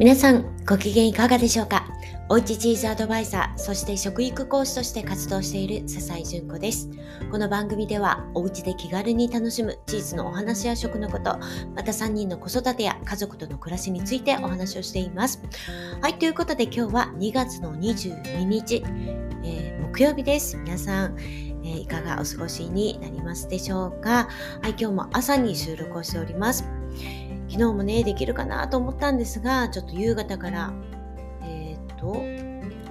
皆さんご機嫌いかがでしょうか？おうちチーズアドバイザー、そして食育講師として活動している笹井純子です。この番組ではおうちで気軽に楽しむチーズのお話や食のこと、また3人の子育てや家族との暮らしについてお話をしています。はい、ということで今日は2月の22日、えー、木曜日です。皆さん、いかがお過ごしになりますでしょうか？はい、今日も朝に収録をしております。昨日もね、できるかなと思ったんですが、ちょっと夕方から、えっ、と、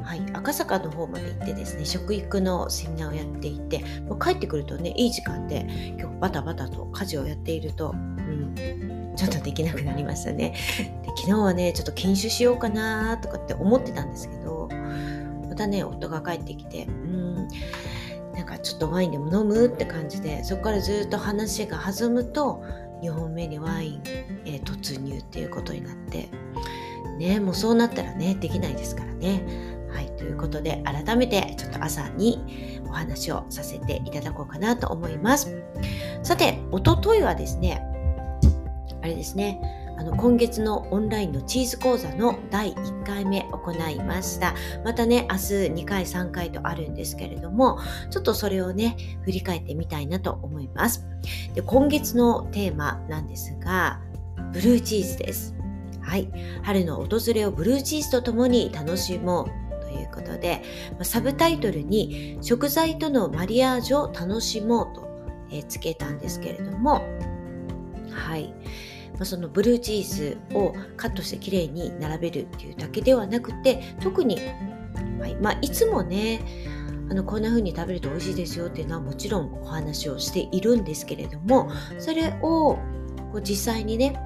はい、赤坂の方まで行ってですね、食育のセミナーをやっていて、もう帰ってくるとね、いい時間で、今日バタバタと家事をやっていると、うん、ちょっとできなくなりましたね。で昨日はね、ちょっと禁酒しようかなとかって思ってたんですけど、またね、夫が帰ってきて、うん、なんかちょっとワインでも飲むって感じで、そこからずっと話が弾むと、2本目にワイン、えー、突入っていうことになってねもうそうなったらねできないですからね。はいということで改めてちょっと朝にお話をさせていただこうかなと思います。さておとといはですねあれですねあの今月のオンラインのチーズ講座の第1回目行いました。またね、明日2回3回とあるんですけれども、ちょっとそれをね、振り返ってみたいなと思います。で今月のテーマなんですが、ブルーチーズです。はい。春の訪れをブルーチーズとともに楽しもうということで、サブタイトルに食材とのマリアージュを楽しもうと、えつけたんですけれども、はい。まあ、そのブルーチーズをカットしてきれいに並べるっていうだけではなくて特に、はいまあ、いつもねあのこんな風に食べると美味しいですよっていうのはもちろんお話をしているんですけれどもそれをこう実際にね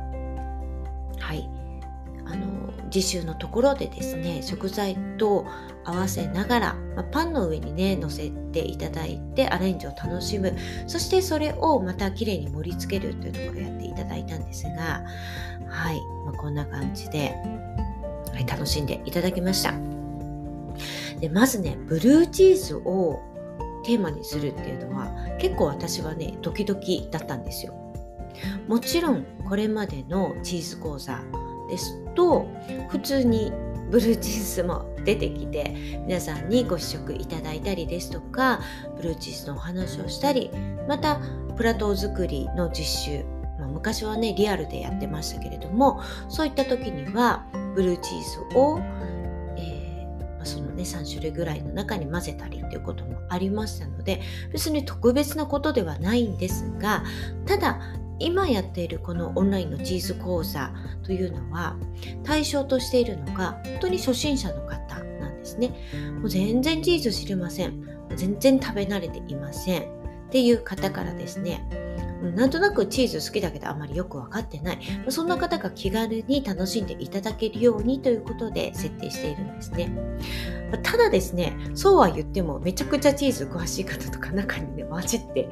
次週のところでですね食材と合わせながら、まあ、パンの上にね乗せていただいてアレンジを楽しむ。そしてそれをまた綺麗に盛り付けるというところをやっていただいたんですがはい、まあ、こんな感じで、はい、楽しんでいただきました。でまずねブルーチーズをテーマにするっていうのは結構私はねドキドキだったんですよ。もちろんこれまでのチーズ講座ですと普通にブルーチーズも出てきて皆さんにご試食いただいたりですとかブルーチーズのお話をしたりまたプラトー作りの実習、まあ、昔はねリアルでやってましたけれどもそういった時にはブルーチーズを、えー、まあ、そのね3種類ぐらいの中に混ぜたりっていうこともありましたので別に特別なことではないんですがただ今やっているこのオンラインのチーズ講座というのは対象としているのが本当に初心者の方なんですね。もう全然チーズ知りません。全然食べ慣れていません。っていう方からですね、なんとなくチーズ好きだけどあまりよくわかってない。そんな方が気軽に楽しんでいただけるようにということで設定しているんですね。ただですね、そうは言ってもめちゃくちゃチーズ詳しい方とか中にね、混じって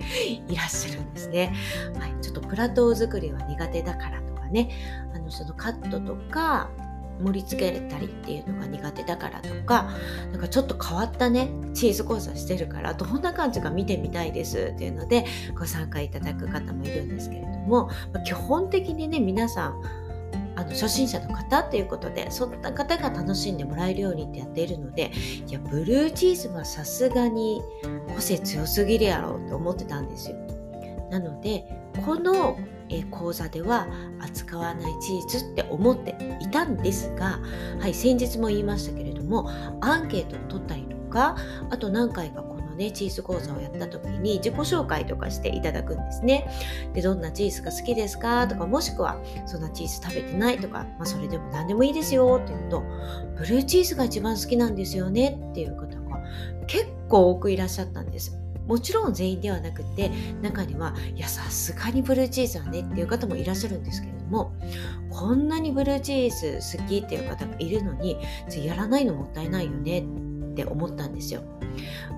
いらっしゃるんですね。はい、ちょっとプラトー作りは苦手だからとかね、あのそのカットとか盛り付けたりっていうのが苦手だからとかなんかちょっと変わったねチーズ講座してるからどんな感じか見てみたいですっていうのでご参加いただく方もいるんですけれども、まあ、基本的にね皆さんあの初心者の方っていうことでそんな方が楽しんでもらえるようにってやっているのでいやブルーチーズはさすがに個性強すぎるやろうって思ってたんですよ。なのでこのえ講座では扱わないチーズって思っていたんですが、はい、先日も言いましたけれどもアンケートを取ったりとかあと何回かこのねチーズ講座をやった時に自己紹介とかしていただくんですね。でどんなチーズが好きですか？とかもしくはそんなチーズ食べてないとか、まあ、それでも何でもいいですよって言うとブルーチーズが一番好きなんですよねっていう方が結構多くいらっしゃったんです。もちろん全員ではなくて中にはいやさすがにブルーチーズはねっていう方もいらっしゃるんですけれどもこんなにブルーチーズ好きっていう方がいるのにやらないのもったいないよねって思ったんですよ。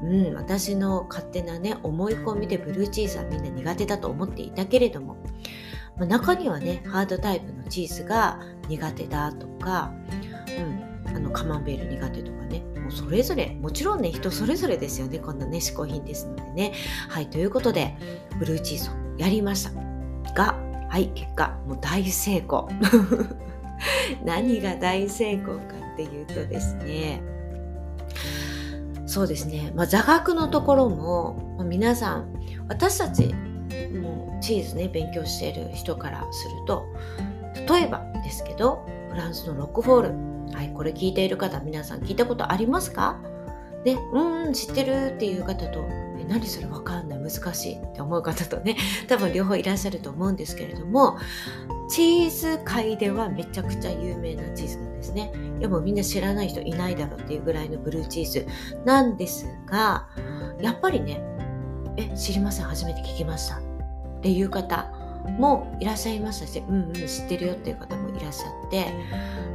うん、私の勝手なね思い込みでブルーチーズはみんな苦手だと思っていたけれども、まあ、中にはねハードタイプのチーズが苦手だとか、うん、あのカマンベール苦手とそれぞれもちろんね人それぞれですよね。こんなね嗜好品ですのでね。はいということでブルーチーズをやりました。がはい結果もう大成功。何が大成功かっていうとですね。そうですね、まあ、座学のところも、まあ、皆さん私たちもチーズね勉強している人からすると例えばですけどフランスのロックフォール。はいこれ聞いている方皆さん聞いたことありますか？ねうん知ってるっていう方とえ何それわかんない難しいって思う方とね 多分両方いらっしゃると思うんですけれどもチーズ界ではめちゃくちゃ有名なチーズなんですね。いやもみんな知らない人いないだろうっていうぐらいのブルーチーズ。なんですがやっぱりねえ知りません初めて聞きました。っていう方もいらっしゃいましたし、うんうん、知ってるよっていう方もいらっしゃって、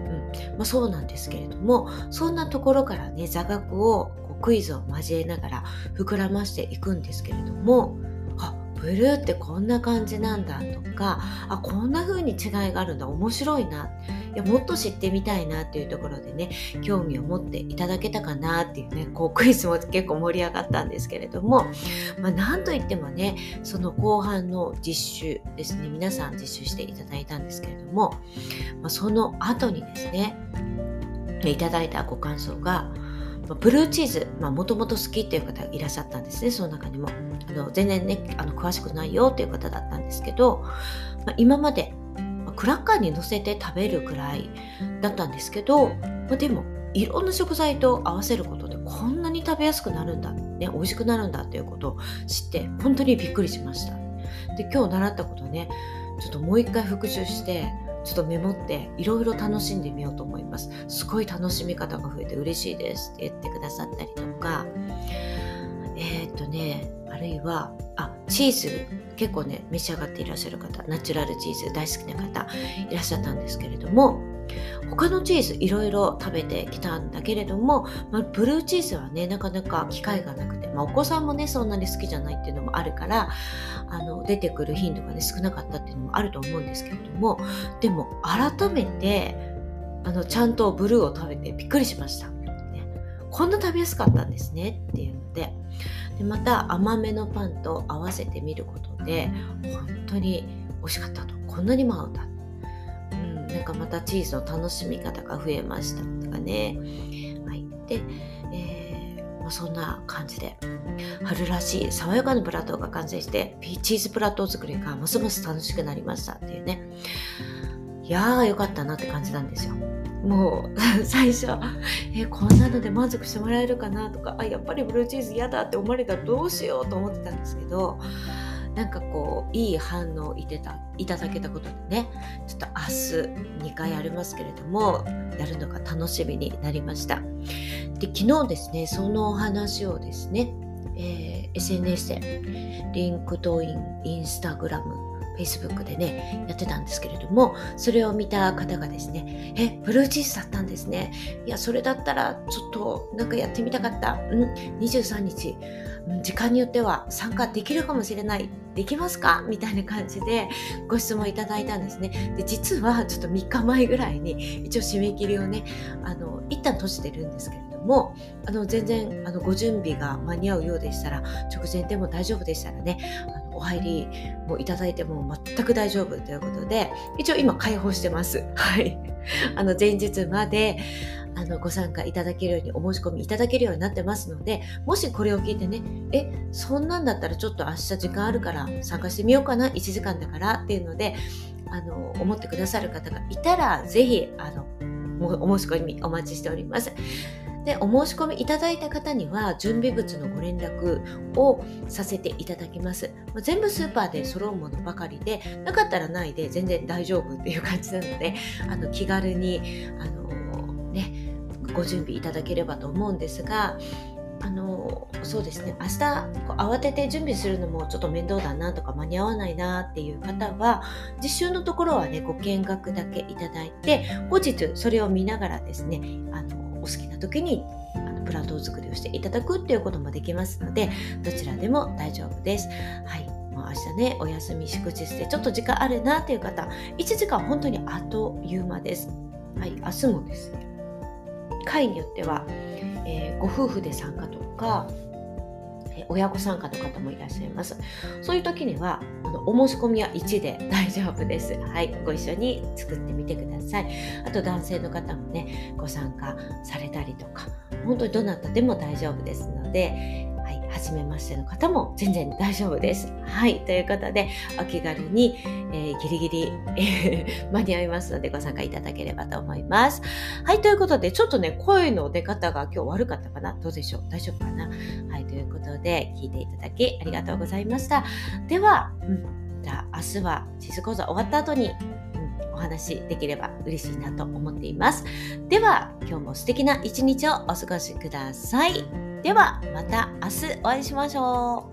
うんまあ、そうなんですけれどもそんなところからね座学をこうクイズを交えながら膨らましていくんですけれどもブルーってこんな感じなんだとかあこんな風に違いがあるんだ面白いな。いやもっと知ってみたいなっていうところでね興味を持っていただけたかなっていうねこうクイズも結構盛り上がったんですけれども、まあ、なんといってもねその後半の実習ですね皆さん実習していただいたんですけれども、まあ、その後にですねいただいたご感想がブルーチーズもともと好きっていう方がいらっしゃったんですねその中にも。あの全然ねあの詳しくないよっていう方だったんですけど、まあ、今までクラッカーに乗せて食べるくらいだったんですけど、まあ、でもいろんな食材と合わせることでこんなに食べやすくなるんだ、ね、美味しくなるんだっていうことを知って本当にびっくりしました。で今日習ったことねちょっともう一回復習してちょっとメモっていろいろ楽しんでみようと思います。すごい楽しみ方が増えて嬉しいですって言ってくださったりとか。えー、っとねあるいはあチーズ結構ね召し上がっていらっしゃる方ナチュラルチーズ大好きな方いらっしゃったんですけれども他のチーズいろいろ食べてきたんだけれども、まあ、ブルーチーズはねなかなか機会がなくて、まあ、お子さんもねそんなに好きじゃないっていうのもあるからあの出てくる頻度がね少なかったっていうのもあると思うんですけれどもでも改めてあのちゃんとブルーを食べてびっくりしました。こんな食べやすかったんですねっていうので。でまた甘めのパンと合わせてみることで本当に美味しかったと。こんなにも合うんだ、うん、なんかまたチーズの楽しみ方が増えましたとかね。はい。で、えー、まあ、そんな感じで。春らしい爽やかなプラットが完成してピーチーズプラットー作りがますます楽しくなりましたっていうね。いやーよかったなって感じなんですよ。もう 最初えこんなので満足してもらえるかなとかあやっぱりブルーチーズ嫌だって思われたらどうしようと思ってたんですけどなんかこういい反応いてたいただけたことでねちょっと明日2回ありますけれどもやるのが楽しみになりましたで昨日ですねそのお話をですね、えー、SNS で LinkedIn インスタグラム Facebook でね、やってたんですけれども、それを見た方がですね、え、ブルーチーズだったんですね。いや、それだったら、ちょっと、なんかやってみたかった。うん、23日、時間によっては参加できるかもしれない。できますか？みたいな感じでご質問いただいたんですね。で、実はちょっと3日前ぐらいに一応締め切りをね、あの、一旦閉じてるんですけれども、あの、全然、あの、ご準備が間に合うようでしたら、直前でも大丈夫でしたらね、お入りもいただいても全く大丈夫ということで、一応今開放してます。はい。あの、前日まで、あの、ご参加いただけるように、お申し込みいただけるようになってますので、もしこれを聞いてね、え、そんなんだったらちょっと明日時間あるから参加してみようかな、1時間だからっていうので、あの、思ってくださる方がいたら、ぜひ、あの、お申し込みお待ちしております。でお申し込みいただいた方には準備物のご連絡をさせていただきます、まあ、全部スーパーで揃うものばかりでなかったらないで全然大丈夫っていう感じなのであの気軽にあの、ね、ご準備いただければと思うんですがあのそうですね。明日こう慌てて準備するのもちょっと面倒だなとか間に合わないなっていう方は実習のところはねご見学だけいただいて後日それを見ながらですねあのお好きな時にあのプラントを作りをしていただくっていうこともできますのでどちらでも大丈夫です。はいもう明日ねお休み祝日でちょっと時間あるなっていう方1時間本当にあっという間です。はい、明日もですね会によっては、えー、ご夫婦で参加とか、親子参加の方もいらっしゃいます。そういう時には、あのお申し込みは1で大丈夫です。はい、ご一緒に作ってみてください。あと男性の方もね、ご参加されたりとか、本当にどなたでも大丈夫ですので、初めましての方も全然大丈夫です。はい、ということで、お気軽に、えー、ギリギリえ、間に合いますのでご参加いただければと思います。はい、ということで、ちょっとね、声の出方が今日悪かったかな？どうでしょう？大丈夫かな？はい、ということで、聞いていただきありがとうございました。では、うん、じゃあ明日は地図講座終わった後に、うんお話できれば嬉しいなと思っています。では、今日も素敵な一日をお過ごしください。ではまた明日お会いしましょ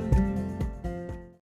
う。